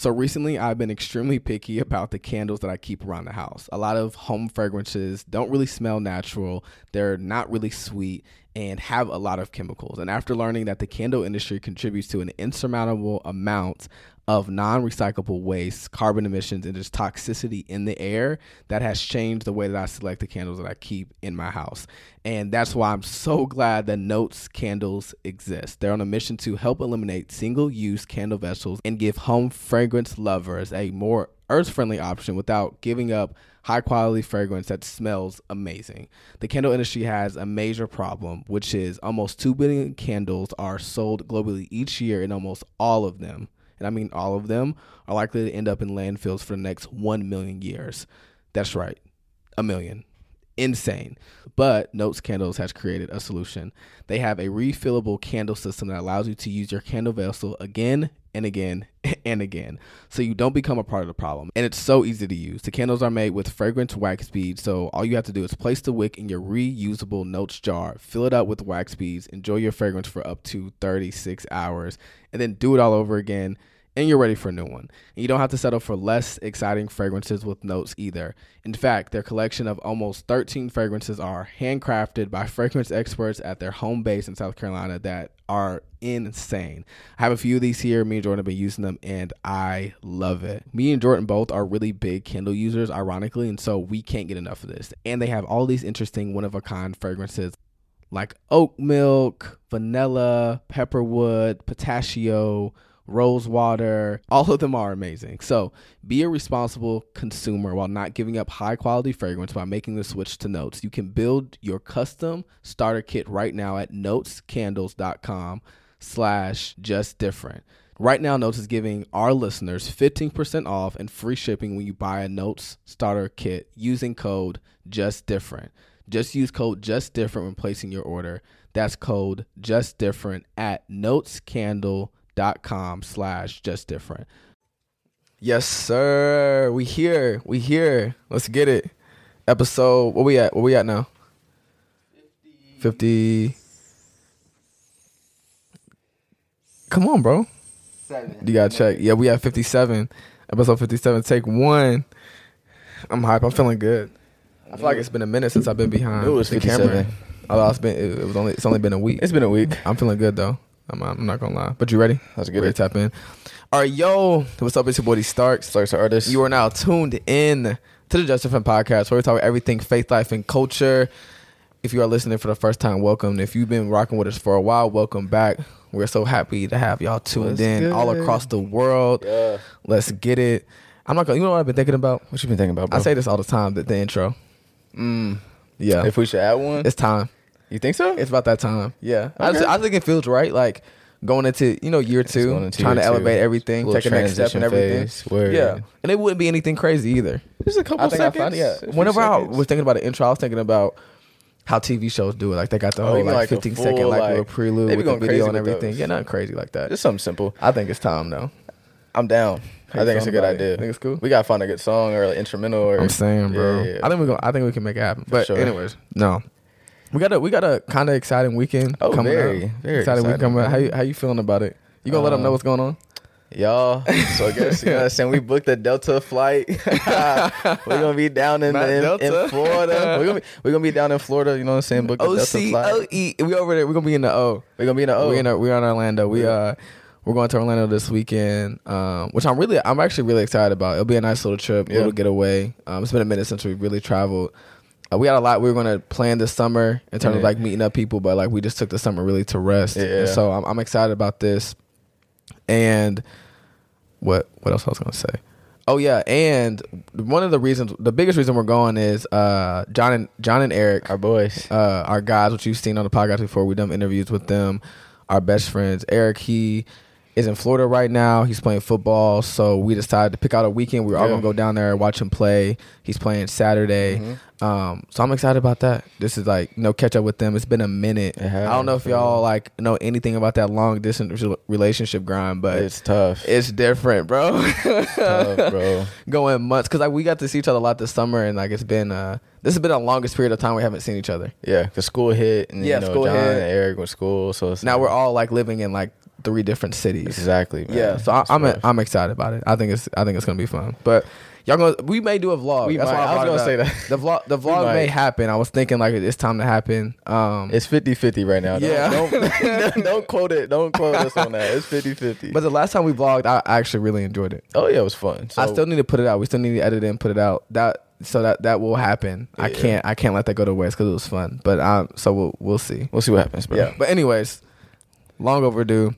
So recently, I've been extremely picky about the candles that I keep around the house. A lot of home fragrances don't really smell natural, they're not really sweet, and have a lot of chemicals. And after learning that the candle industry contributes to an insurmountable amount of non recyclable waste, carbon emissions, and just toxicity in the air, that has changed the way that I select the candles that I keep in my house. And that's why I'm so glad that Notes candles exist. They're on a mission to help eliminate single use candle vessels and give home fragrance lovers a more earth friendly option without giving up high quality fragrance that smells amazing. The candle industry has a major problem, which is almost 2 billion candles are sold globally each year, and almost all of them and I mean all of them, are likely to end up in landfills for the next 1 million years. That's right, a million. Insane. But Notes Candles has created a solution. They have a refillable candle system that allows you to use your candle vessel again and again and again so you don't become a part of the problem. And it's so easy to use. The candles are made with fragrance wax beads, so all you have to do is place the wick in your reusable notes jar, fill it up with wax beads, enjoy your fragrance for up to 36 hours, and then do it all over again and you're ready for a new one. And you don't have to settle for less exciting fragrances with notes either. In fact, their collection of almost 13 fragrances are handcrafted by fragrance experts at their home base in South Carolina that are insane. I have a few of these here. Me and Jordan have been using them and I love it. Me and Jordan both are really big Kindle users, ironically, and so we can't get enough of this. And they have all these interesting one of a kind fragrances like oat milk, vanilla, pepperwood, pistachio Rosewater, all of them are amazing. So be a responsible consumer while not giving up high quality fragrance by making the switch to Notes. You can build your custom starter kit right now at notescandles.com slash just different. Right now, Notes is giving our listeners 15% off and free shipping when you buy a Notes starter kit using code just different. Just use code just different when placing your order. That's code just different at notescandle.com dot com slash just different. Yes, sir. We here. We here. Let's get it. Episode what we at? What we at now? 50. 50. Come on, bro. Seven. You gotta check. Yeah, we at 57. Episode 57. Take one. I'm hype. I'm feeling good. I feel like it's been a minute since I've been behind it was the 57. camera. Although it's been it was only it's only been a week. It's been a week. I'm feeling good though. I'm, I'm not gonna lie. But you ready? Let's get ready it. tap in. All right, yo, what's up? It's your boy Starks. Starks artist. You are now tuned in to the Just Different podcast, where we talk about everything faith, life, and culture. If you are listening for the first time, welcome. If you've been rocking with us for a while, welcome back. We're so happy to have y'all tuned Let's in all across the world. Yeah. Let's get it. I'm not gonna. You know what I've been thinking about? What you been thinking about? Bro? I say this all the time. The, the intro. Mm. Yeah. If we should add one, it's time. You think so? It's about that time. Yeah. Okay. I, just, I think it feels right. Like going into you know year two, trying year to elevate two. everything, take a next step and everything. Phase, yeah, and it wouldn't be anything crazy either. Just a couple I think seconds. I found, yeah. Whenever I was thinking about the intro, I was thinking about how TV shows do it. Like they got the oh, whole like, like 15 full, second like, like prelude with the video and everything. Yeah, not crazy like that. Just something simple. I think it's time though. I'm down. I think it's a good idea. I Think it's cool. We gotta find a good song or like instrumental. Or I'm saying, bro. Yeah, yeah. I think we go. I think we can make it happen. But sure. anyways, no. We got a we got a kind of exciting weekend oh, coming very, up. Very exciting, exciting weekend coming up. How you, how you feeling about it? You gonna um, let them know what's going on? Y'all, so I guess you know what I'm saying we booked a Delta flight. we're gonna be down in, in, in, Florida. We're gonna be we're gonna be down in Florida. You know what I'm saying? Book the Delta flight. O-C-O-E. We over there. We're gonna be in the O. We're gonna be in the O. We're in a, we're in Orlando. We uh we're going to Orlando this weekend, um, which I'm really I'm actually really excited about. It'll be a nice little trip, yeah. little getaway. Um, it's been a minute since we really traveled. Uh, we got a lot we were going to plan this summer in terms yeah. of like meeting up people, but like we just took the summer really to rest. Yeah. so I'm, I'm excited about this. And what what else I was gonna say? Oh yeah, and one of the reasons, the biggest reason we're going is uh, John and John and Eric, our boys, uh, our guys, which you've seen on the podcast before. We've done interviews with them. Our best friends, Eric. He is in Florida right now. He's playing football, so we decided to pick out a weekend. We were yeah. all gonna go down there and watch him play. He's playing Saturday, mm-hmm. um, so I'm excited about that. This is like you know catch up with them. It's been a minute. I don't know if y'all like know anything about that long distance relationship grind, but it's tough. It's different, bro. it's tough, bro. Going months because like we got to see each other a lot this summer, and like it's been uh this has been the longest period of time we haven't seen each other. Yeah, the school hit, and yeah, you know, school John hit. and Eric went school, so now we're all like living in like three different cities. Exactly. Man. Yeah. So I, am I'm, I'm excited about it. I think it's I think it's gonna be fun. But y'all gonna we may do a vlog. We That's might. I, I was gonna say that the vlog the vlog may happen. I was thinking like it's time to happen. Um, it's 50-50 right now. Yeah. Don't, don't, don't quote it. Don't quote us on that. It's 50-50. But the last time we vlogged, I actually really enjoyed it. Oh yeah, it was fun. So, I still need to put it out. We still need to edit it and put it out. That so that that will happen. Yeah. I can't I can't let that go to waste because it was fun. But um, so we'll we'll see. We'll see what happens. Bro. Yeah. But anyways, long overdue.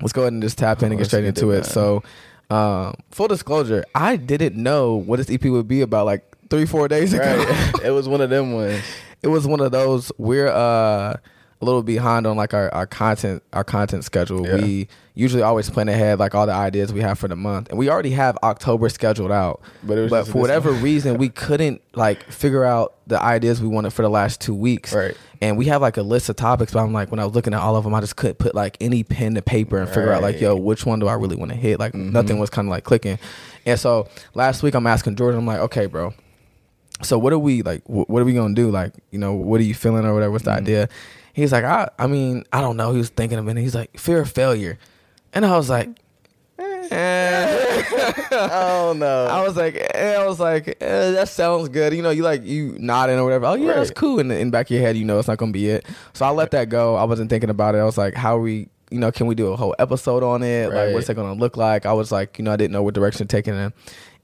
Let's go ahead and just tap in and get straight into it. So, um, full disclosure, I didn't know what this EP would be about like three four days ago. Right. it was one of them ones. It was one of those. We're uh a little behind on like our, our content our content schedule. Yeah. We usually always plan ahead like all the ideas we have for the month, and we already have October scheduled out. But, but for whatever reason, we couldn't like figure out the ideas we wanted for the last two weeks. Right. And we have like a list of topics, but I'm like, when I was looking at all of them, I just couldn't put like any pen to paper and figure out like, yo, which one do I really want to hit? Like mm-hmm. nothing was kind of like clicking. And so last week, I'm asking Jordan, I'm like, okay, bro. So what are we like? What are we gonna do? Like, you know, what are you feeling or whatever? What's the mm-hmm. idea? He's like, I, I mean, I don't know. He was thinking a minute. He's like, fear of failure, and I was like, eh. oh no. I was like, eh, I was like, eh, that sounds good. You know, you like you nodding or whatever. Oh yeah, right. that's cool. And in the back of your head, you know, it's not gonna be it. So I let that go. I wasn't thinking about it. I was like, how are we? You know, can we do a whole episode on it? Right. Like, what's it gonna look like? I was like, you know, I didn't know what direction taking it.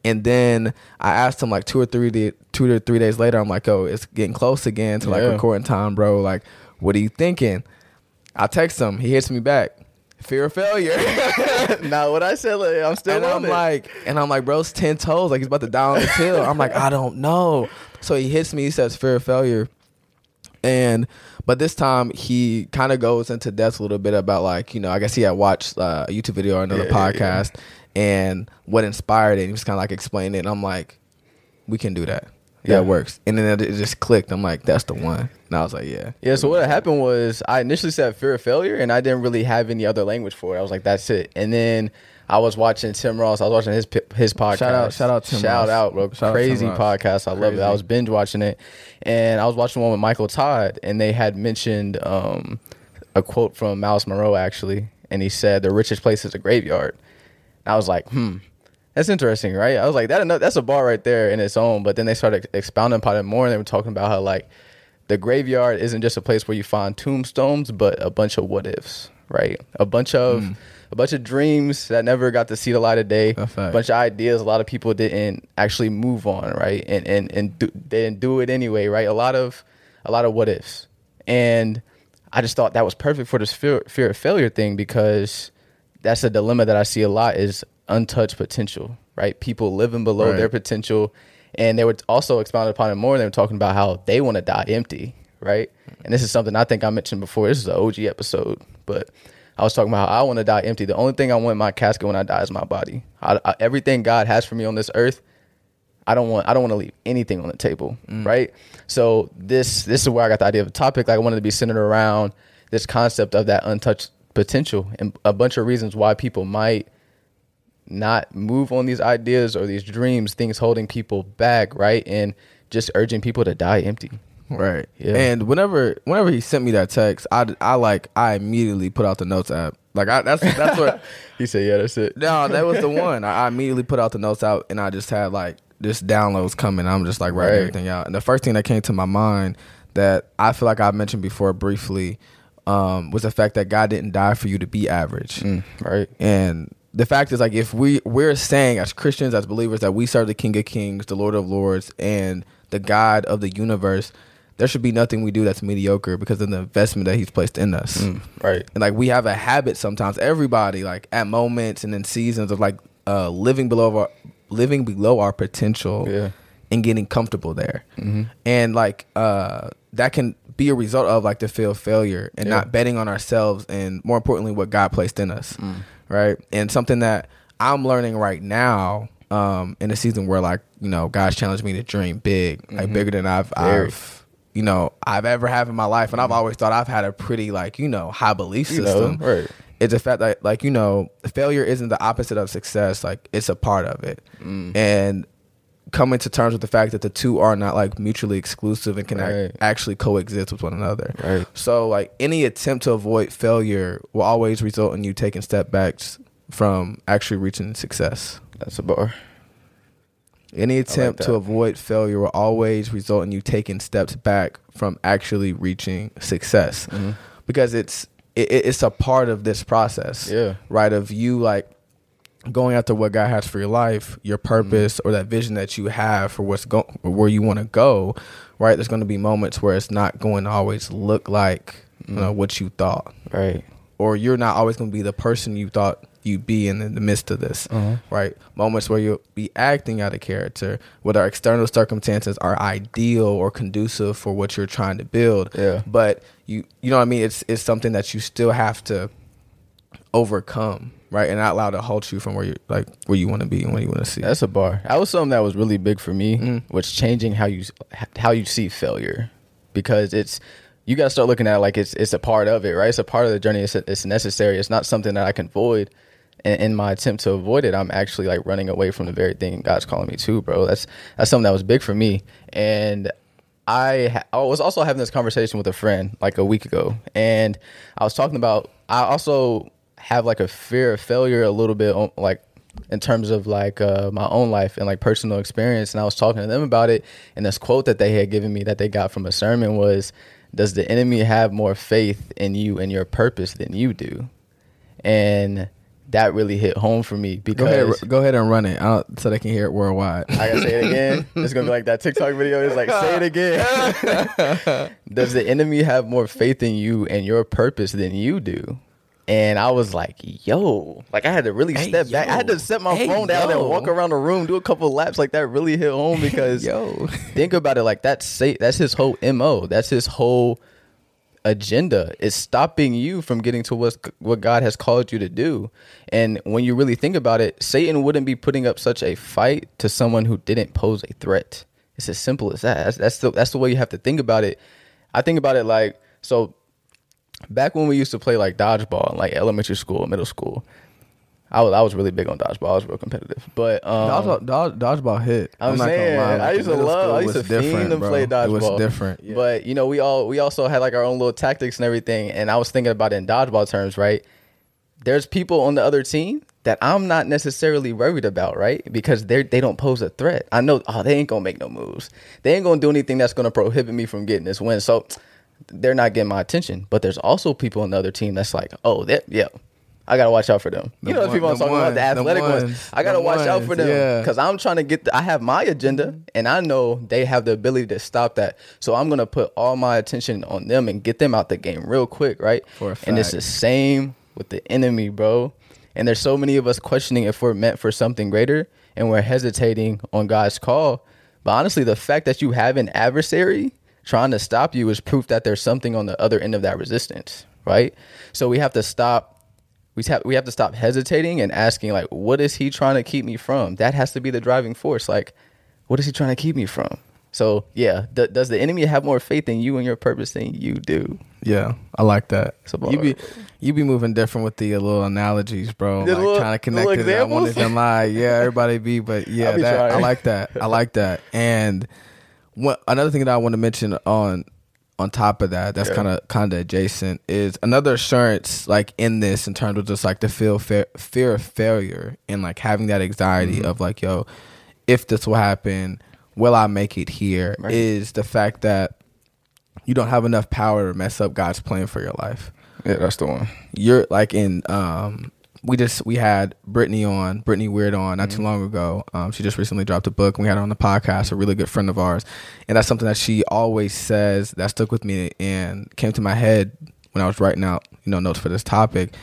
And then I asked him like two or three, day, two or three days later. I'm like, oh, it's getting close again to like yeah. recording time, bro. Like, what are you thinking? I text him. He hits me back. Fear of failure. Not what I said. Like, I'm still. And I'm it. like, and I'm like, bro's ten toes. Like he's about to die on the hill. I'm like, I don't know. So he hits me. He says fear of failure, and but this time he kind of goes into depth a little bit about like you know I guess he had watched uh, a YouTube video or another yeah, podcast yeah. And what inspired it. He was kind of like explaining it. And I'm like, we can do that yeah, it works. And then it just clicked. I'm like, that's the one. And I was like, yeah. Yeah, so what happened was I initially said fear of failure and I didn't really have any other language for it. I was like, that's it. And then I was watching Tim Ross. I was watching his his podcast. Shout out, shout out Tim Shout Ross. out, bro. Shout Crazy out podcast. I love it. I was binge watching it. And I was watching one with Michael Todd and they had mentioned um, a quote from Myles Munroe actually. And he said, the richest place is a graveyard. And I was like, hmm that's interesting, right? I was like, that that's a bar right there in its own. But then they started expounding upon it more, and they were talking about how like the graveyard isn't just a place where you find tombstones, but a bunch of what ifs, right? A bunch of mm. a bunch of dreams that never got to see the light of day. A bunch of ideas a lot of people didn't actually move on, right? And and and do, they didn't do it anyway, right? A lot of a lot of what ifs, and I just thought that was perfect for this fear, fear of failure thing because that's a dilemma that I see a lot is untouched potential, right? People living below right. their potential. And they were also expounded upon it more. They were talking about how they want to die empty, right? And this is something I think I mentioned before. This is an OG episode, but I was talking about how I want to die empty. The only thing I want in my casket when I die is my body. I, I, everything God has for me on this earth, I don't want. I don't want to leave anything on the table, mm. right? So this this is where I got the idea of the topic. Like I wanted to be centered around this concept of that untouched potential and a bunch of reasons why people might not move on these ideas or these dreams, things holding people back, right? And just urging people to die empty. Right. Yeah. And whenever whenever he sent me that text, I, I like I immediately put out the notes app. Like I that's that's what he said. Yeah, that's it. No, that was the one. I, immediately put out the notes out, and I just had like just downloads coming. I'm just like writing right. everything out. And the first thing that came to my mind that I feel like I mentioned before briefly um, was the fact that God didn't die for you to be average. Mm, right. And the fact is like if we we're saying as Christians as believers that we serve the King of Kings, the Lord of Lords, and the God of the universe, there should be nothing we do that's mediocre because of the investment that He's placed in us. Mm, right. And like we have a habit sometimes, everybody like at moments and in seasons of like uh, living below our living below our potential. Yeah. And getting comfortable there, mm-hmm. and like uh, that can be a result of like the feel failure and yeah. not betting on ourselves, and more importantly, what God placed in us. Mm right? And something that I'm learning right now um, in a season where like you know God's challenged me to dream big, mm-hmm. like bigger than I've Very. I've you know I've ever had in my life, and I've mm-hmm. always thought I've had a pretty like you know high belief system. You know, right. It's a fact that like you know failure isn't the opposite of success. Like it's a part of it, mm. and coming to terms with the fact that the two are not like mutually exclusive and can Right. ac- actually coexist with one another. Right. So like any attempt to avoid failure will always result in you taking step backs from actually reaching success. That's a bar. Any attempt to avoid failure will always result in you taking steps back from actually reaching success Mm-hmm. because it's it, it's a part of this process Yeah. right of you like going after what God has for your life, your purpose Mm-hmm. or that vision that you have for what's go where you want to go, right? There's going to be moments where it's not going to always look like you know Mm-hmm. what you thought Right. or you're not always going to be the person you thought you'd be in the midst of this, Uh-huh. right? Moments where you'll be acting out of character, whether external circumstances are ideal or conducive for what you're trying to build. Yeah. But you, you know what I mean? It's it's something that you still have to overcome, right? And not allow to halt you from where you like where you want to be and where you want to see. That's a bar. That was something that was really big for me. Mhm. Was changing how you how you see failure, because it's you got to start looking at it like it's it's a part of it, right? It's a part of the journey. It's it's necessary. It's not something that I can avoid. And in my attempt to avoid it, I'm actually like running away from the very thing God's calling me to, bro. That's that's something that was big for me. And I, ha- I was also having this conversation with a friend like a week ago, and I was talking about I also have like a fear of failure a little bit, on, like in terms of like uh, my own life and like personal experience. And I was talking to them about it, and this quote that they had given me that they got from a sermon was, "Does the enemy have more faith in you and your purpose than you do?" And that really hit home for me go because ahead, go ahead and run it out so they can hear it worldwide. I gotta say it again. It's gonna be like that TikTok video. It's like say it again. Does the enemy have more faith in you and your purpose than you do? And I was like, yo, like I had to really Hey, step back. I had to set my Hey, phone down yo. and walk around the room, do a couple laps. Like that really hit home because Yo. think about it. Like that's say that's his whole mo. That's his whole agenda is stopping you from getting to what what God has called you to do. And when you really think about it, Satan wouldn't be putting up such a fight to someone who didn't pose a threat. It's as simple as that. That's, that's the that's the way you have to think about it. I think about it like so. Back when we used to play like dodgeball, in, like elementary school, middle school, I was I was really big on dodgeball. I was real competitive, but um, Dodgeball, dodge, dodgeball hit. I'm, gonna saying lie, I used to love. I used to fiend to bro. play dodgeball. It was different. But you know, we all we also had like our own little tactics and everything. And I was thinking about it in dodgeball terms, right? There's people on the other team that I'm not necessarily worried about, right? Because they they don't pose a threat. I know, oh, they ain't gonna make no moves. They ain't gonna do anything that's gonna prohibit me from getting this win. So they're not getting my attention. But there's also people on the other team that's like, oh, that yeah. I gotta watch out for them. You know the one- people I'm talking about, the ones, athletic ones. ones, I gotta watch out for ones, them yeah. because I'm trying to get. The, I have my agenda, mm-hmm. and I know they have the ability to stop that. So I'm gonna put all my attention on them and get them out the game real quick, right? For a And it's the same with the enemy, bro. And there's so many of us questioning if we're meant for something greater, and we're hesitating on God's call. But honestly, the fact that you have an adversary trying to stop you is proof that there's something on the other end of that resistance, right? So we have to stop we have we have to stop hesitating and asking like what is he trying to keep me from that has to be the driving force like what is he trying to keep me from so yeah th- does the enemy have more faith in you and your purpose than you do Yeah, I like that. It's You be you be moving different with the uh, little analogies, bro. The like little- trying to connect little it. I won't examples? lie. Yeah, everybody be, but yeah, be that, I like that. I like that. And what another thing that I want to mention on on top of that, that's kind of kind of adjacent, is another assurance like in this in terms of just like the feel fear, fear of failure and like having that anxiety Mm-hmm. of like, yo, if this will happen, will I make it here? Is Right. the fact that you don't have enough power to mess up God's plan for your life. yeah that's the one You're like in um we just we had Brittany on, Brittany Weird on not too long ago. Um, she just recently dropped a book and we had her on the podcast, a really good friend of ours. And that's something that she always says that stuck with me and came to my head when I was writing out, you know, notes for this topic.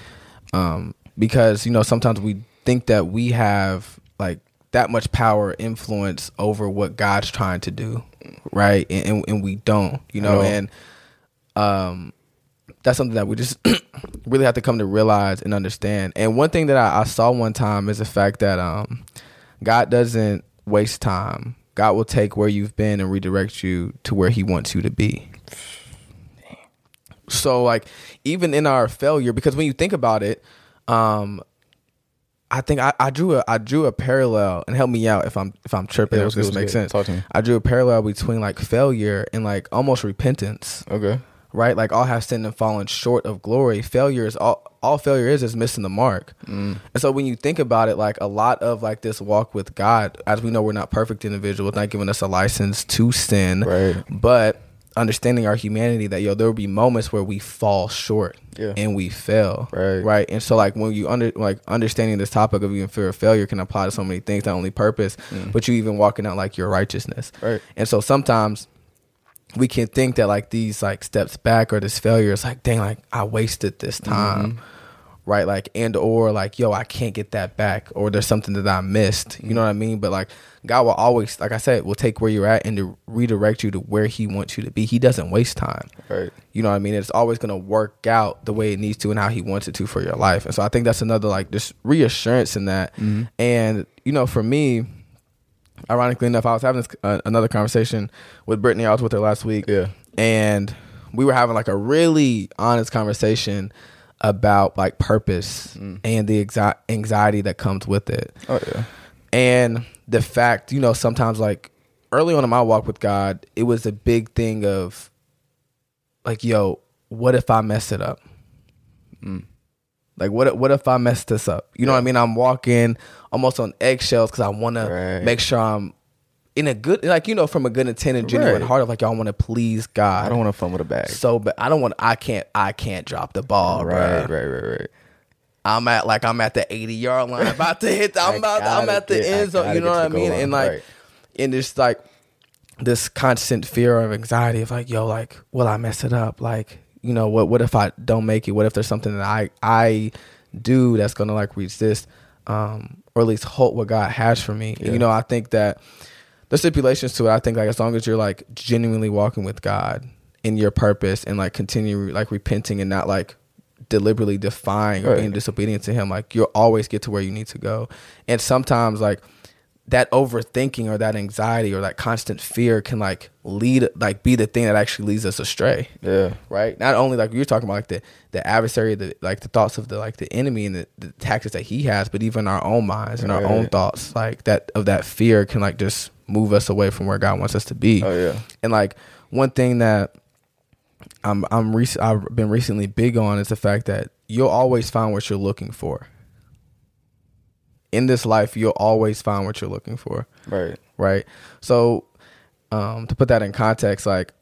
Um, because, you know, sometimes we think that we have like that much power influence over what God's trying to do. Right. And and, and we don't, you know, and um that's something that we just really have to come to realize and understand. And one thing that I, I saw one time is the fact that um, God doesn't waste time. God will take where you've been and redirect you to where He wants you to be. So, like, even in our failure, because when you think about it, um, I think I, I drew a I drew a parallel and help me out if I'm if I'm tripping. Yeah, if this makes sense. Talk to me. I drew a parallel between like failure and like almost repentance. Okay. Right, like all have sinned and fallen short of glory. Failure is all. All failure is is missing the mark. Mm. And so when you think about it, like a lot of like this walk with God, as we know, we're not perfect individuals, not giving us a license to sin. Right. But understanding our humanity that yo there will be moments where we fall short yeah. and we fail right right and so like when you under like understanding this topic of even fear of failure can apply to so many things not only purpose mm. but you even walking out like your righteousness right and so sometimes we can think that like these like steps back or this failure is like dang like i wasted this time mm-hmm right? Like and or like, yo, I can't get that back, or there's something that I missed. You know what I mean? But like God will always, like I said, will take where you're at and to redirect you to where He wants you to be. He doesn't waste time. Right. You know what I mean? It's always gonna work out the way it needs to and how He wants it to for your life. And so I think that's another like just reassurance in that. Mm-hmm. And you know, for me. Ironically enough, I was having this, uh, another conversation with Brittany. I was with her last week, yeah, and we were having like a really honest conversation about like purpose mm. and the anxiety that comes with it. Oh yeah. And the fact, you know, sometimes like early on in my walk with God, it was a big thing of like, yo, what if I mess it up? Mm. Like what what if I mess this up? You know what I mean? I'm walking almost on eggshells because I want right. to make sure I'm in a good like you know from a good intent and genuine right. heart of like y'all want to please God. I don't want to fun with a bag. So, but I don't want. I can't. I can't drop the ball. Right, right, right, right. I'm at like I'm at the 80 yard line, about to hit. The, I'm about. I'm at the get, end zone. You know what I mean? And like, right. and it's like this constant fear of anxiety of like, yo, like, will I mess it up? Like, you know, what? What if I don't make it? What if there's something that I I do that's gonna like resist, um, or at least halt what God has for me? Yeah. You know, I think that the stipulations to it. I think like as long as you're like genuinely walking with God in your purpose and like continue like repenting and not like deliberately defying or being disobedient to Him, like you'll always get to where you need to go. And sometimes like that overthinking or that anxiety or that constant fear can like lead like be the thing that actually leads us astray. Yeah. Right. Not only like you're talking about like the the adversary, the like the thoughts of the like the enemy and the, the tactics that he has, but even our own minds and right. our own thoughts, like that of that fear can like just move us away from where God wants us to be. Oh yeah. And like one thing that I'm I'm rec- I've been recently big on is the fact that you'll always find what you're looking for. In this life, you'll always find what you're looking for. Right. Right. So, um, to put that in context, like,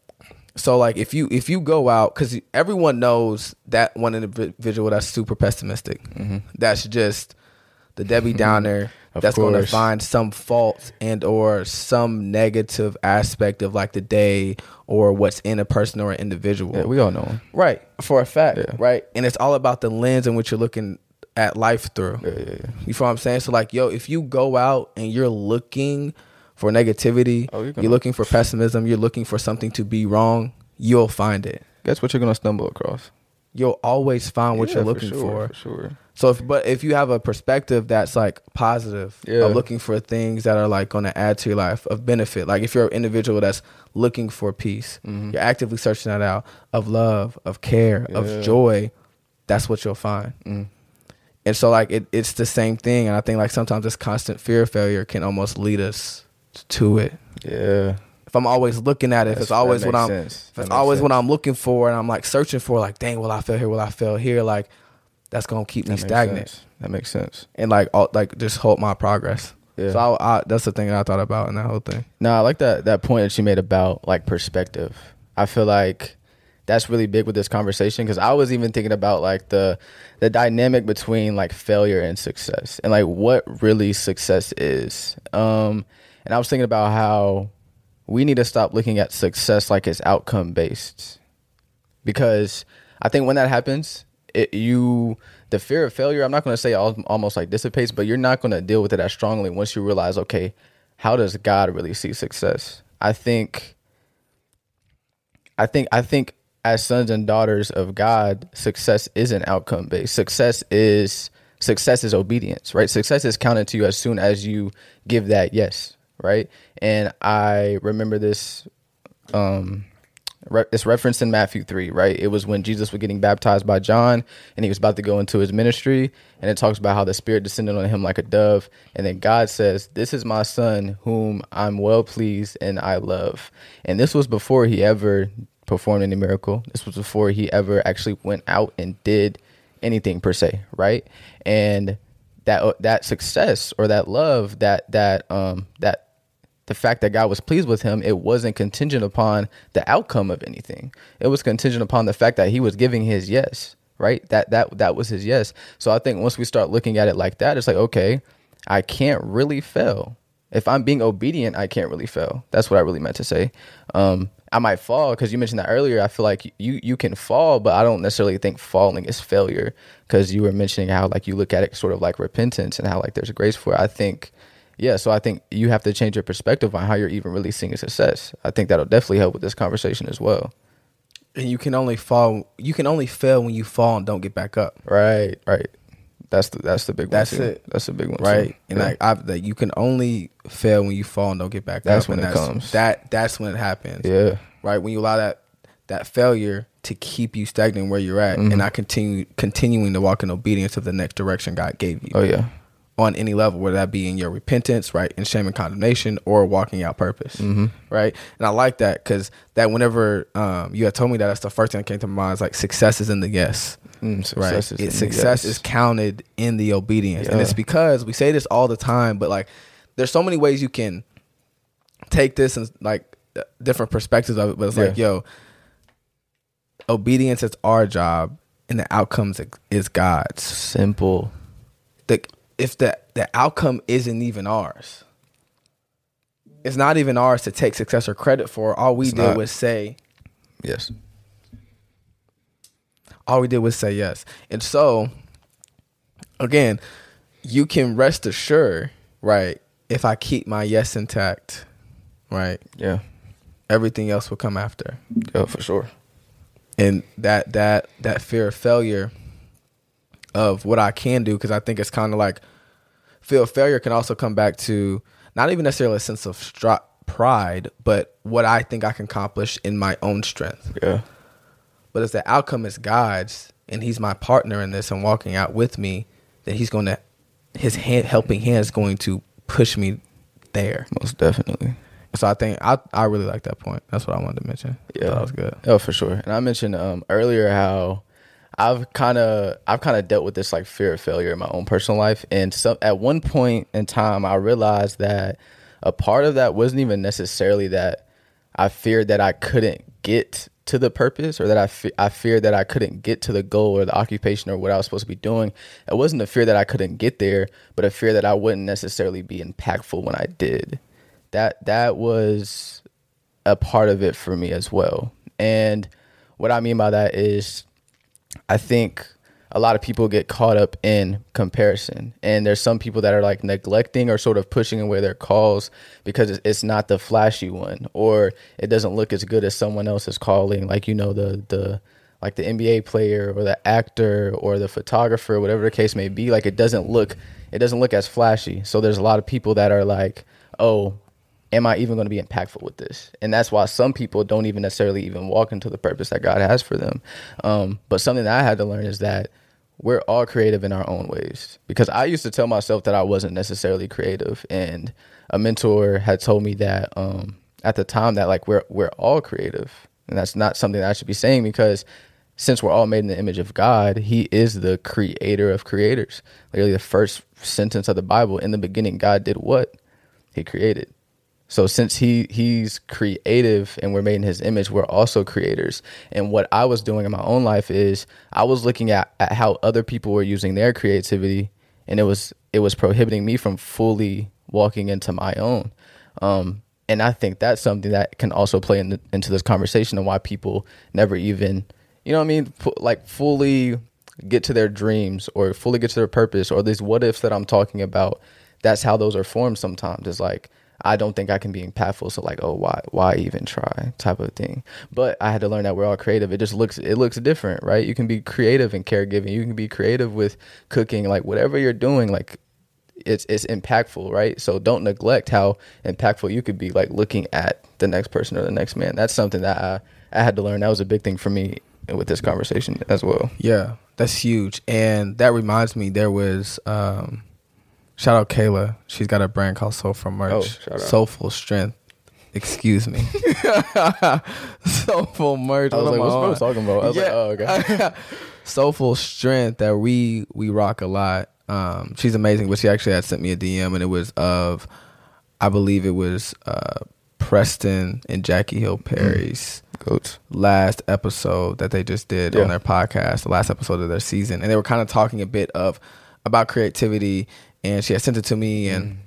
so like if you if you go out because everyone knows that one individual that's super pessimistic, mm-hmm. that's just the Debbie Downer that's going to find some fault and or some negative aspect of like the day or what's in a person or an individual. Yeah, we all know. Right. For a fact. Yeah. Right. And it's all about the lens in which you're looking at life through. Yeah, yeah, yeah. You feel what I'm saying? So like, yo, if you go out and you're looking for negativity, oh, you're, you're looking for pessimism, you're looking for something to be wrong, you'll find it. Guess what you're gonna stumble across? You'll always find what you're looking for. Sure, for sure. So, if, but if you have a perspective that's like positive, yeah. of looking for things that are like going to add to your life of benefit, like if you're an individual that's looking for peace, mm-hmm. you're actively searching that out of love, of care, yeah. of joy, that's what you'll find. Mm. And so, like it, it's the same thing. And I think like sometimes this constant fear of failure can almost lead us to it. Yeah. If I'm always looking at it, if it's always what I'm, sense. if it's always sense. what I'm looking for, and I'm like searching for, like, dang, will I fail here? Will I fail here? Like that's gonna keep me stagnant. Sense. That makes sense. And like, all, like just halt my progress. Yeah. So I, I, that's the thing that I thought about in that whole thing. No, I like that that point that you made about like perspective. I feel like that's really big with this conversation because I was even thinking about like the the dynamic between like failure and success and like what really success is. Um, and I was thinking about how we need to stop looking at success like it's outcome based because I think when that happens, it, you the fear of failure. I'm not going to say almost like dissipates, but you're not going to deal with it as strongly once you realize, okay, how does God really see success? I think, I think, I think as sons and daughters of God, success isn't outcome based. Success is success is obedience, right? Success is counted to you as soon as you give that yes, right? And I remember this um It's referenced in Matthew 3, right? It was when Jesus was getting baptized by John and he was about to go into his ministry. And it talks about how the Spirit descended on him like a dove. And then God says, This is my son whom I'm well pleased and I love. And this was before he ever performed any miracle. This was before he ever actually went out and did anything per se, right? And that that success or that love that that um that the fact that God was pleased with him, it wasn't contingent upon the outcome of anything. It was contingent upon the fact that he was giving his yes, right? That that that was his yes. So I think once we start looking at it like that, it's like, okay, I can't really fail. If I'm being obedient, I can't really fail. That's what I really meant to say. Um, I might fall because you mentioned that earlier. I feel like you you can fall, but I don't necessarily think falling is failure because you were mentioning how like you look at it sort of like repentance and how like there's a grace for it. I think, yeah. So I think you have to change your perspective on how you're even really seeing success. I think that'll definitely help with this conversation as well. And you can only fall. You can only fail when you fall and don't get back up. Right. Right. That's the that's the big one. That's too. it. That's the big one, right? too. And Yeah. like I, that you can only fail when you fall and don't get back That's up. when and it that's, comes. That that's when it happens. yeah, Right when you allow that that failure to keep you stagnant where you're at Mm-hmm. and not continue continuing to walk in obedience of the next direction God gave you oh yeah, on any level, whether that be in your repentance, right, in shame and condemnation, or walking out purpose, Mm-hmm. right? And I like that because that whenever um, you had told me that, that's the first thing that came to my mind. Is like success is in the yes, mm, right? success is It, success yes. is counted in the obedience, and it's because we say this all the time, but like there's so many ways you can take this and like uh, different perspectives of it. But it's like, yo, obedience is our job, and the outcomes is God's simple. the if the the outcome isn't even ours. It's not even ours to take success or credit for. All we It's did not. was say, Yes, all we did was say yes. And so, again, you can rest assured, right? If I keep my yes intact, right, yeah, everything else will come after. yeah, for sure. and that that that fear of failure of what I can do because I think it's kind of like of failure can also come back to not even necessarily a sense of stri- pride, but what I think I can accomplish in my own strength. Yeah, But if the outcome is God's and He's my partner in this and walking out with me, then He's going to His hand, helping hand is going to push me there. most definitely. So I think I I really like that point. That's what I wanted to mention. Yeah, that was good. Oh, for sure. And I mentioned um, earlier how I've kind of I've kind of dealt with this like fear of failure in my own personal life, and so at one point in time, I realized that a part of that wasn't even necessarily that I feared that I couldn't get to the purpose or that I fe- I feared that I couldn't get to the goal or the occupation or what I was supposed to be doing. It wasn't a fear that I couldn't get there, but a fear that I wouldn't necessarily be impactful when I did. That that was a part of it for me as well. And what I mean by that is I think a lot of people get caught up in comparison. And there's some people that are like neglecting or sort of pushing away their calls because it's- not the flashy one or it doesn't look as good as someone else's calling. Like, you know, the, the, like the NBA player or the actor or the photographer, whatever the case may be, like it doesn't look, it doesn't look as flashy. So there's a lot of people that are like, oh, am I even going to be impactful with this? And that's why some people don't even necessarily even walk into the purpose that God has for them. Um, but something that I had to learn is that we're all creative in our own ways. Because I used to tell myself that I wasn't necessarily creative, and a mentor had told me that um, at the time that like we're we're all creative, and that's not something that I should be saying because since we're all made in the image of God, He is the creator of creators. Literally, the first sentence of the Bible in the beginning, God did what? He created. So since he he's creative and we're made in his image, we're also creators. And what I was doing in my own life is I was looking at, at how other people were using their creativity and it was it was prohibiting me from fully walking into my own. Um, and I think that's something that can also play in the, into this conversation and why people never even, you know what I mean, like fully get to their dreams or fully get to their purpose or these what ifs that I'm talking about. That's how those are formed sometimes. It's like, I don't think I can be impactful. So like, oh, why, why even try type of thing. But I had to learn that we're all creative. It just looks, it looks different, right? You can be creative in caregiving. You can be creative with cooking, like whatever you're doing. Like it's it's impactful, right? So don't neglect how impactful you could be, like looking at the next person or the next man. That's something that I I had to learn. That was a big thing for me with this conversation as well. Yeah, that's huge, and that reminds me, there was um, shout out Kayla. She's got a brand called Soulful Merch. Oh, Soulful Strength. Excuse me. Soulful Merch. I was like, what's bro talking about? I was yeah. like, oh, okay. Soulful Strength that we we rock a lot. Um, she's amazing, but she actually had sent me a DM, and it was of, I believe it was uh, Preston and Jackie Hill Perry's last episode that they just did yeah. on their podcast, the last episode of their season, and they were kind of talking a bit of about creativity, and she had sent it to me, and. Mm.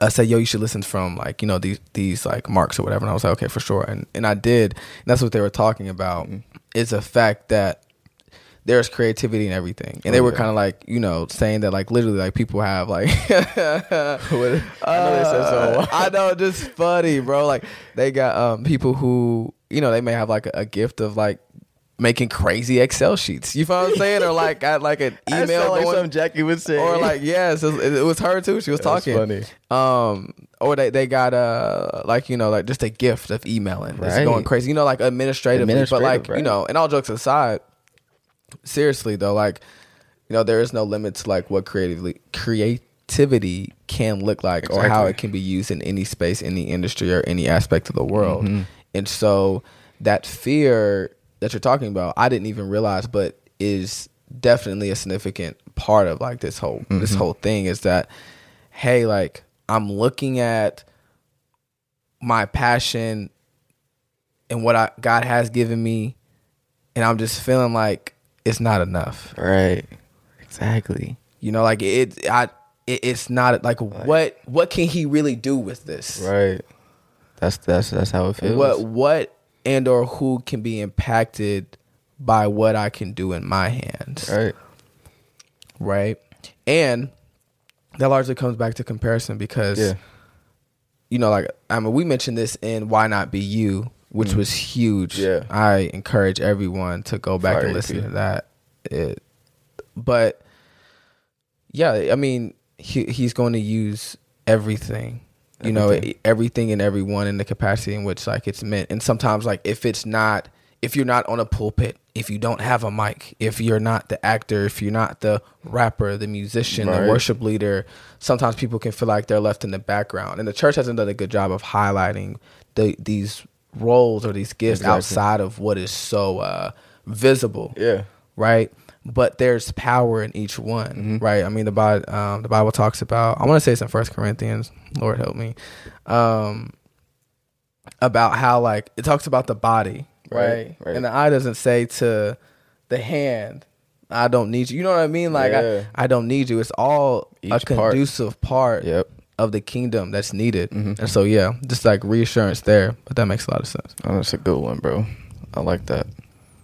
I said, "Yo, you should listen from like you know these these like marks or whatever." And I was like, "Okay, for sure." And and I did. And that's what they were talking about. Mm. Is a fact that there's creativity in everything. And oh, they were yeah. kind of like, you know, saying that like literally like people have like I know they so. Uh, I know, just funny, bro. Like they got um people who, you know, they may have like a, a gift of like making crazy Excel sheets. You know what I'm saying? or like got like an email like something Jackie would say. Or like yes, it, it was her too. She was That's talking. Funny. Um, or they they got uh like you know like just a gift of emailing. Right. It's going crazy. You know like administratively, Administrative, but like right. you know, and all jokes aside, seriously though, like you know, there is no limit to like what creatively creativity can look like exactly. or how it can be used in any space, any industry, or any aspect of the world. Mm-hmm. And so that fear that you're talking about, I didn't even realize, but is definitely a significant part of like this whole mm-hmm. this whole thing is that hey, like I'm looking at my passion and what I God has given me and I'm just feeling like it's not enough. Right. Exactly. You know, like it. I. It, it's not like what. What can he really do with this? Right. That's that's that's how it feels. What what and or who can be impacted by what I can do in my hands. Right. Right. And that largely comes back to comparison because yeah. you know, like I mean we mentioned this in Why Not Be You which mm. was huge. Yeah. I encourage everyone to go back Fire and listen to that. It, but yeah, I mean, he he's going to use everything. You everything. know, everything and everyone in the capacity in which like it's meant. And sometimes like if it's not if you're not on a pulpit, if you don't have a mic, if you're not the actor, if you're not the rapper, the musician, right. the worship leader, sometimes people can feel like they're left in the background. And the church hasn't done a good job of highlighting the, these roles or these gifts exactly. outside of what is so uh, visible. Yeah. Right. But there's power in each one, mm-hmm. right? I mean, the Bible, um, the Bible talks about. I want to say it's in First Corinthians. Lord help me. Um, about how like it talks about the body, right? Right? And the eye doesn't say to the hand, "I don't need you." You know what I mean? Like yeah. I, I don't need you. It's all Each a conducive part, part yep of the kingdom that's needed. Mm-hmm. And so yeah, just like reassurance there, but that makes a lot of sense. Oh, that's a good one, bro. I like that.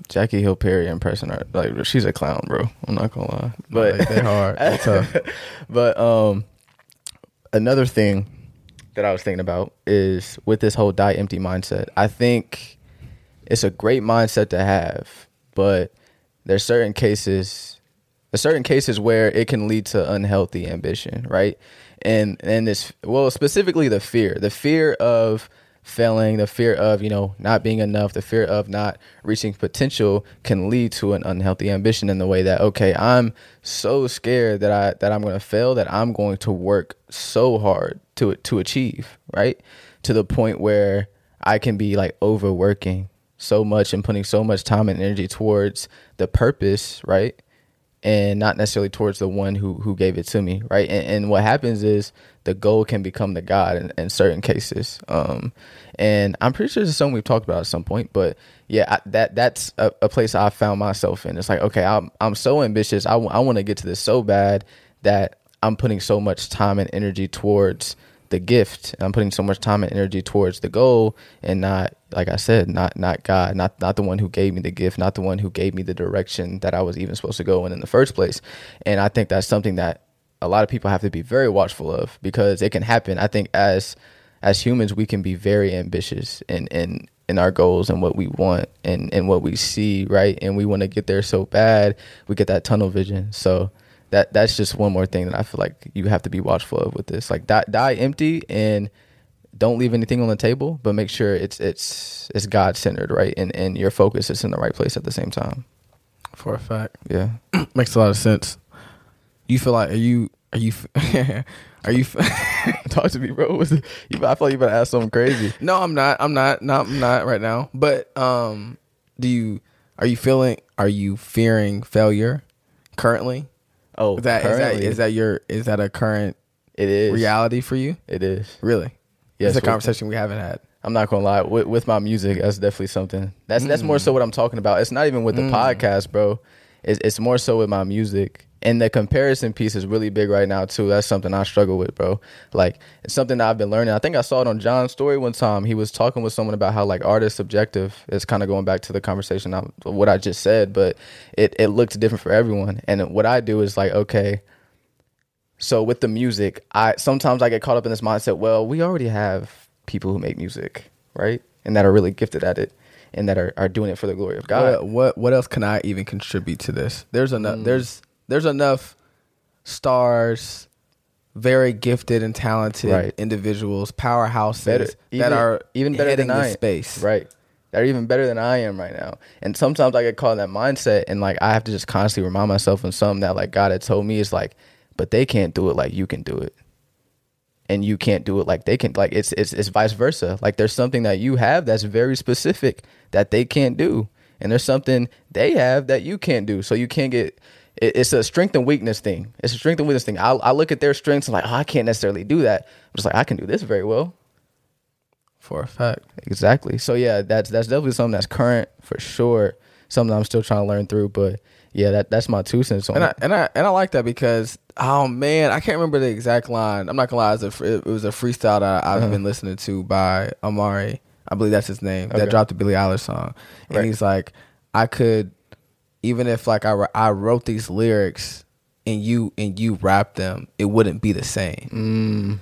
Jackie Hill Perry and Preston are like she's a clown, bro. I'm not gonna lie, but like, they're hard, they're tough. but um, another thing that I was thinking about is with this whole die empty mindset. I think it's a great mindset to have, but there's certain cases, there's certain cases where it can lead to unhealthy ambition, right? and and this well specifically the fear the fear of failing the fear of you know not being enough the fear of not reaching potential can lead to an unhealthy ambition in the way that okay i'm so scared that i that i'm going to fail that i'm going to work so hard to to achieve right to the point where i can be like overworking so much and putting so much time and energy towards the purpose right and not necessarily towards the one who who gave it to me, right? And, and what happens is the goal can become the God in, in certain cases. Um, and I'm pretty sure this is something we've talked about at some point, but yeah, I, that that's a, a, place I found myself in. It's like, okay, I'm I'm so ambitious. I, w- I want to get to this so bad that I'm putting so much time and energy towards the gift. I'm putting so much time and energy towards the goal and not like I said, not not God, not not the one who gave me the gift, not the one who gave me the direction that I was even supposed to go in in the first place. And I think that's something that a lot of people have to be very watchful of because it can happen. I think as as humans, we can be very ambitious in in in our goals and what we want and and what we see, right? And we want to get there so bad, we get that tunnel vision. So that that's just one more thing that I feel like you have to be watchful of with this. Like die, die empty and don't leave anything on the table, but make sure it's it's it's God centered, right? And and your focus is in the right place at the same time. For a fact, Yeah. makes a lot of sense. You feel like are you are you are you? Talk to me, bro. What's it- you, I feel like you better ask something crazy. no, I'm not. I'm not. Not. I'm not right now. But um, do you are you feeling? Are you fearing failure currently? Oh, Is that is that currently, is that your is that a current it is reality for you? It is. Really? Yes, it's a conversation we haven't had. I'm not gonna lie. With, with my music, that's definitely something. That's that's more so what I'm talking about. It's not even with the podcast, bro. It's it's more so with my music. And the comparison piece is really big right now too. That's something I struggle with, bro. Like it's something that I've been learning. I think I saw it on John's story one time. He was talking with someone about how like art is subjective. It's kind of going back to the conversation I, what I just said, but it it looks different for everyone. And what I do is like, okay, so with the music, I sometimes I get caught up in this mindset. Well, we already have people who make music, right, and that are really gifted at it, and that are, are doing it for the glory of God. What, what what else can I even contribute to this? There's enough. Mm. There's there's enough stars, very gifted and talented Right. individuals, powerhouses Better- that are even better than I space. right? That are even better than I am right now. And sometimes I get caught in that mindset, and like I have to just constantly remind myself of something that like God had told me is like, but they can't do it like you can do it. And you can't do it like they can. Like it's it's it's vice versa. Like there's something that you have that's very specific that they can't do, and there's something they have that you can't do. So you can't get. It- It's a strength and weakness thing. It's a strength and weakness thing. I, I look at their strengths and like, oh, I can't necessarily do that. I'm just like, I can do this very well. For a fact. Exactly. So yeah, that's that's definitely something that's current for sure. Something I'm still trying to learn through, but yeah, that that's my two cents on And I it. and I and I like that because oh man, I can't remember the exact line. I'm not gonna lie, it was a, it was a freestyle that I've uh-huh. been listening to by Amari. I believe that's his name. Okay. That dropped the Billie Eilish song, and Right. he's like, I could, even if like I I wrote these lyrics and you and you rap them, it wouldn't be the same.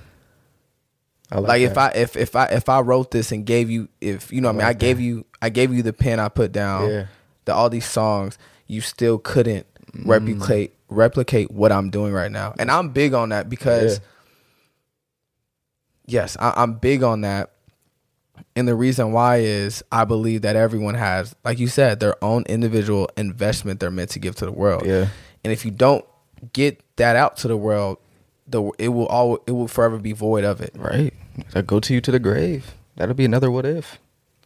I like if. I if if I if I wrote this and gave you if you know what I mean I gave you I gave you the pen I put down Yeah. the all these songs you still couldn't Mm. replicate replicate what I'm doing right now and I'm big on that because Yeah. yes I, I'm big on that and the reason why is I believe that everyone has like you said their own individual investment they're meant to give to the world Yeah. and if you don't get that out to the world the it will all it will forever be void of it right, that go to you to the grave. That'll be another what if.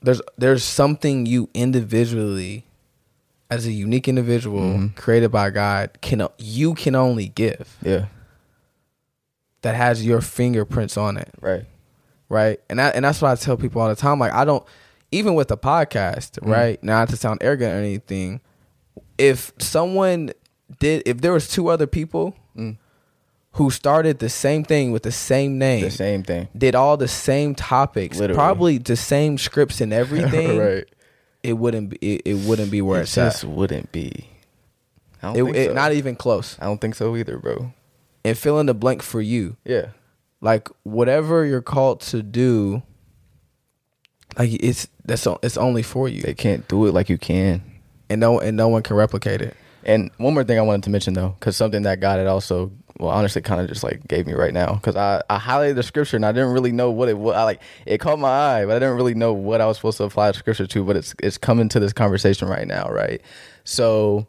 there's there's something you individually as a unique individual mm-hmm. created by God can you can only give Yeah. that has your fingerprints on it Right. Right and that, and that's what I tell people all the time like I don't even with the podcast mm-hmm. right not to sound arrogant or anything if someone did if there was two other people mm. who started the same thing with the same name The same thing. did all the same topics Literally. probably the same scripts and everything right. it wouldn't be it, it wouldn't be where It it's at. just wouldn't be. I don't It, think it- so. not even close. I don't think so either, bro. And fill in the blank for you. Yeah. Like whatever you're called to do, like it's that's it's only for you, They can't do it like you can. and no and no one can replicate it. And one more thing I wanted to mention though, because something that God had also, well, honestly, kind of just like gave me right now, because I I highlighted the scripture and I didn't really know what it was. I like it caught my eye, but I didn't really know what I was supposed to apply the scripture to. But it's it's coming to this conversation right now, right? So,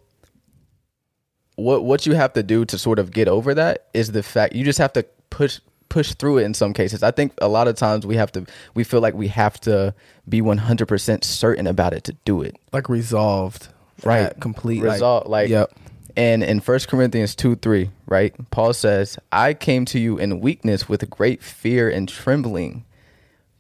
what what you have to do to sort of get over that is the fact you just have to push push through it in some cases. I think a lot of times we have to we feel like we have to be 100% certain about it to do it. Like resolved, Right. Complete result like, yep. and in First Corinthians 2 3, right? Paul says, I came to you in weakness with great fear and trembling.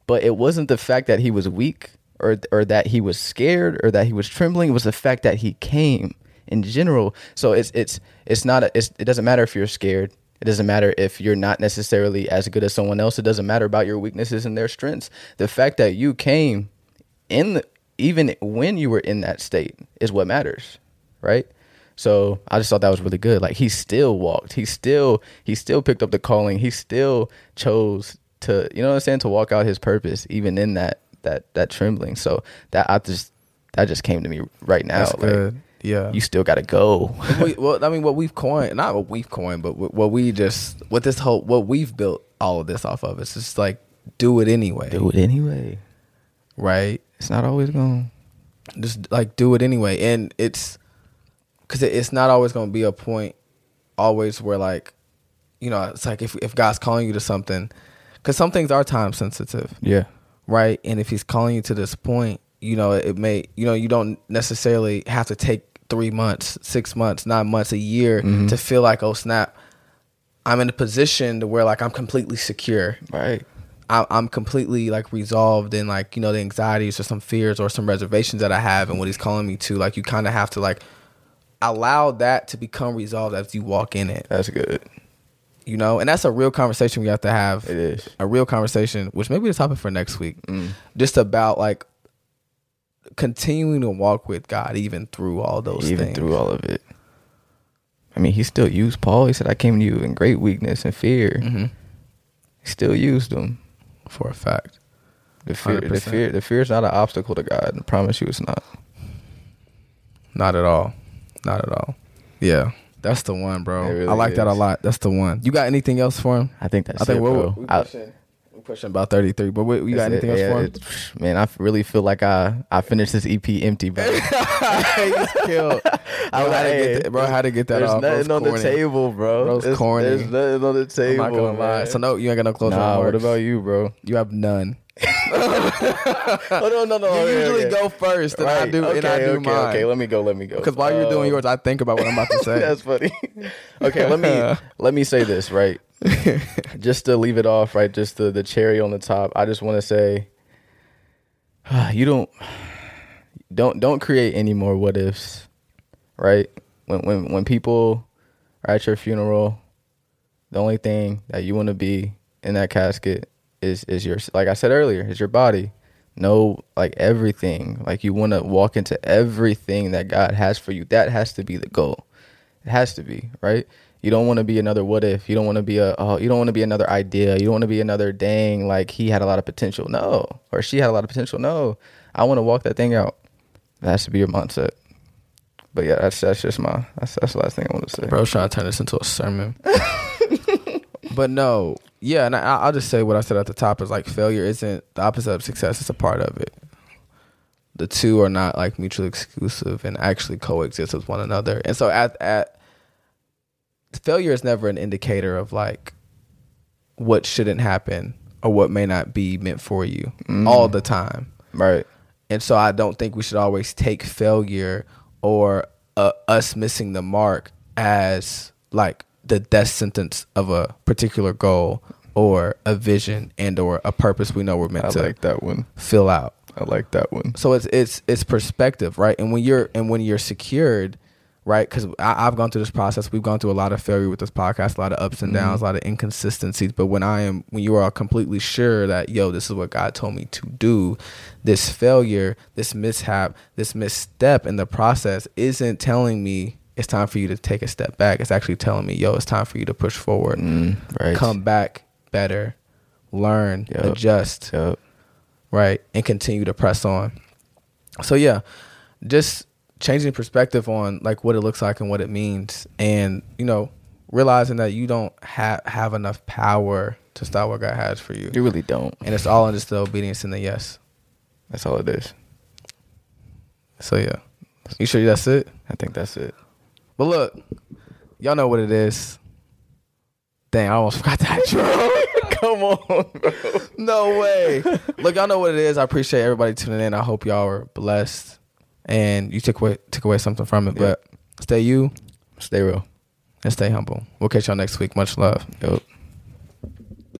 But it wasn't the fact that he was weak or or that he was scared or that he was trembling. It was the fact that he came in general. So it's it's it's not a, it's, it doesn't matter if you're scared. It doesn't matter if you're not necessarily as good as someone else. It doesn't matter about your weaknesses and their strengths. The fact that you came in the, even when you were in that state is what matters, right? So I just thought that was really good. Like he still walked. He still he still picked up the calling. He still chose to you know what I'm saying to walk out his purpose even in that that that trembling. So that I just that just came to me right now. That's like, good. Yeah. you still got to go. we, well, I mean, what we've coined, not what we've coined, but what we just, what this whole, what we've built all of this off of, it's just like, do it anyway. Do it anyway. Right? It's not always going. To, just like do it anyway, and it's because it's not always going to be a point, always where like, you know, it's like if if God's calling you to something, because some things are time sensitive. Yeah. Right, and if He's calling you to this point, you know, it may, you know, you don't necessarily have to take three months, six months, nine months, a year mm-hmm. to feel like, oh snap, I'm in a position to where like I'm completely secure. Right. I'm completely like resolved in like you know the anxieties or some fears or some reservations that I have and what he's calling me to. Like you kind of have to like allow that to become resolved as you walk in it. That's good. You know, and that's a real conversation we have to have. It is a real conversation, which may be the topic for next week. Mm. Just about like continuing to walk with God even through all those even things. through all of it. I mean, he still used Paul. He said, "I came to you in great weakness and fear." Mm-hmm. He still used them for a fact. The fear, 100%. the fear, the fear is not an obstacle to God. I promise you, it's not. Not at all. Not at all. Yeah, that's the one, bro. Really I like is. that a lot. That's the one. You got anything else for him? I think that's. I think it, we're, we're pushing, we're pushing about thirty three. But what, you got anything it, else yeah, for him? Man, I really feel like I I finished this EP empty, bro. He's killed. I bro, had to get that, bro. How to get that there's off? There's nothing on the table, bro. Bro's corny. There's nothing on the table. I'm not gonna lie. So no, you ain't got no clothes. Nah, what about you, bro? You have none. oh no no no! You okay, usually okay. go first, and right. I do, okay, and I do okay, mine. Okay, let me go. Let me go. Because while um, you're doing um, yours, I think about what I'm about to say. That's funny. okay, let me let me say this right. just to leave it off, right? Just the the cherry on the top. I just want to say, you don't don't don't create any more what ifs, right? When when when people are at your funeral, the only thing that you want to be in that casket is is your like I said earlier, is your body. Know like everything. Like you want to walk into everything that God has for you. That has to be the goal. It has to be, right? You don't want to be another what if. You don't want to be a oh, you don't want to be another idea. You don't want to be another dang like he had a lot of potential. No. Or she had a lot of potential. No. I want to walk that thing out. That has to be your mindset. But yeah, that's that's just my that's that's the last thing I want to say. Bro, trying to turn this into a sermon. but no, yeah, and I, I, will just say what I said at the top is like failure isn't the opposite of success; it's a part of it. The two are not like mutually exclusive and actually coexist with one another. And so, at at failure is never an indicator of like what shouldn't happen or what may not be meant for you mm. all the time, right? And so, I don't think we should always take failure or uh, us missing the mark as like the death sentence of a particular goal or a vision and or a purpose we know we're meant I to like that one. fill out. I like that one. So it's it's it's perspective, right? And when you're and when you're secured, right? Because I've gone through this process. We've gone through a lot of failure with this podcast, a lot of ups and downs, mm-hmm. a lot of inconsistencies. But when I am, when you are completely sure that yo, this is what God told me to do, this failure, this mishap, this misstep in the process isn't telling me it's time for you to take a step back. It's actually telling me, yo, it's time for you to push forward, mm, right. come back better, learn, yep. adjust, yep. right, and continue to press on. So yeah, just changing perspective on like what it looks like and what it means, and you know, realizing that you don't have have enough power to stop what God has for you. You really don't, and it's all in just the obedience and the yes. That's all it is. So yeah, you sure that's it? I think that's it. But look, y'all know what it is. Dang, I almost forgot that. Come on, bro. No way. Look, y'all know what it is. I appreciate everybody tuning in. I hope y'all are blessed and you took away took away something from it. Yep. But stay you, stay real, and stay humble. We'll catch y'all next week. Much love. Yep.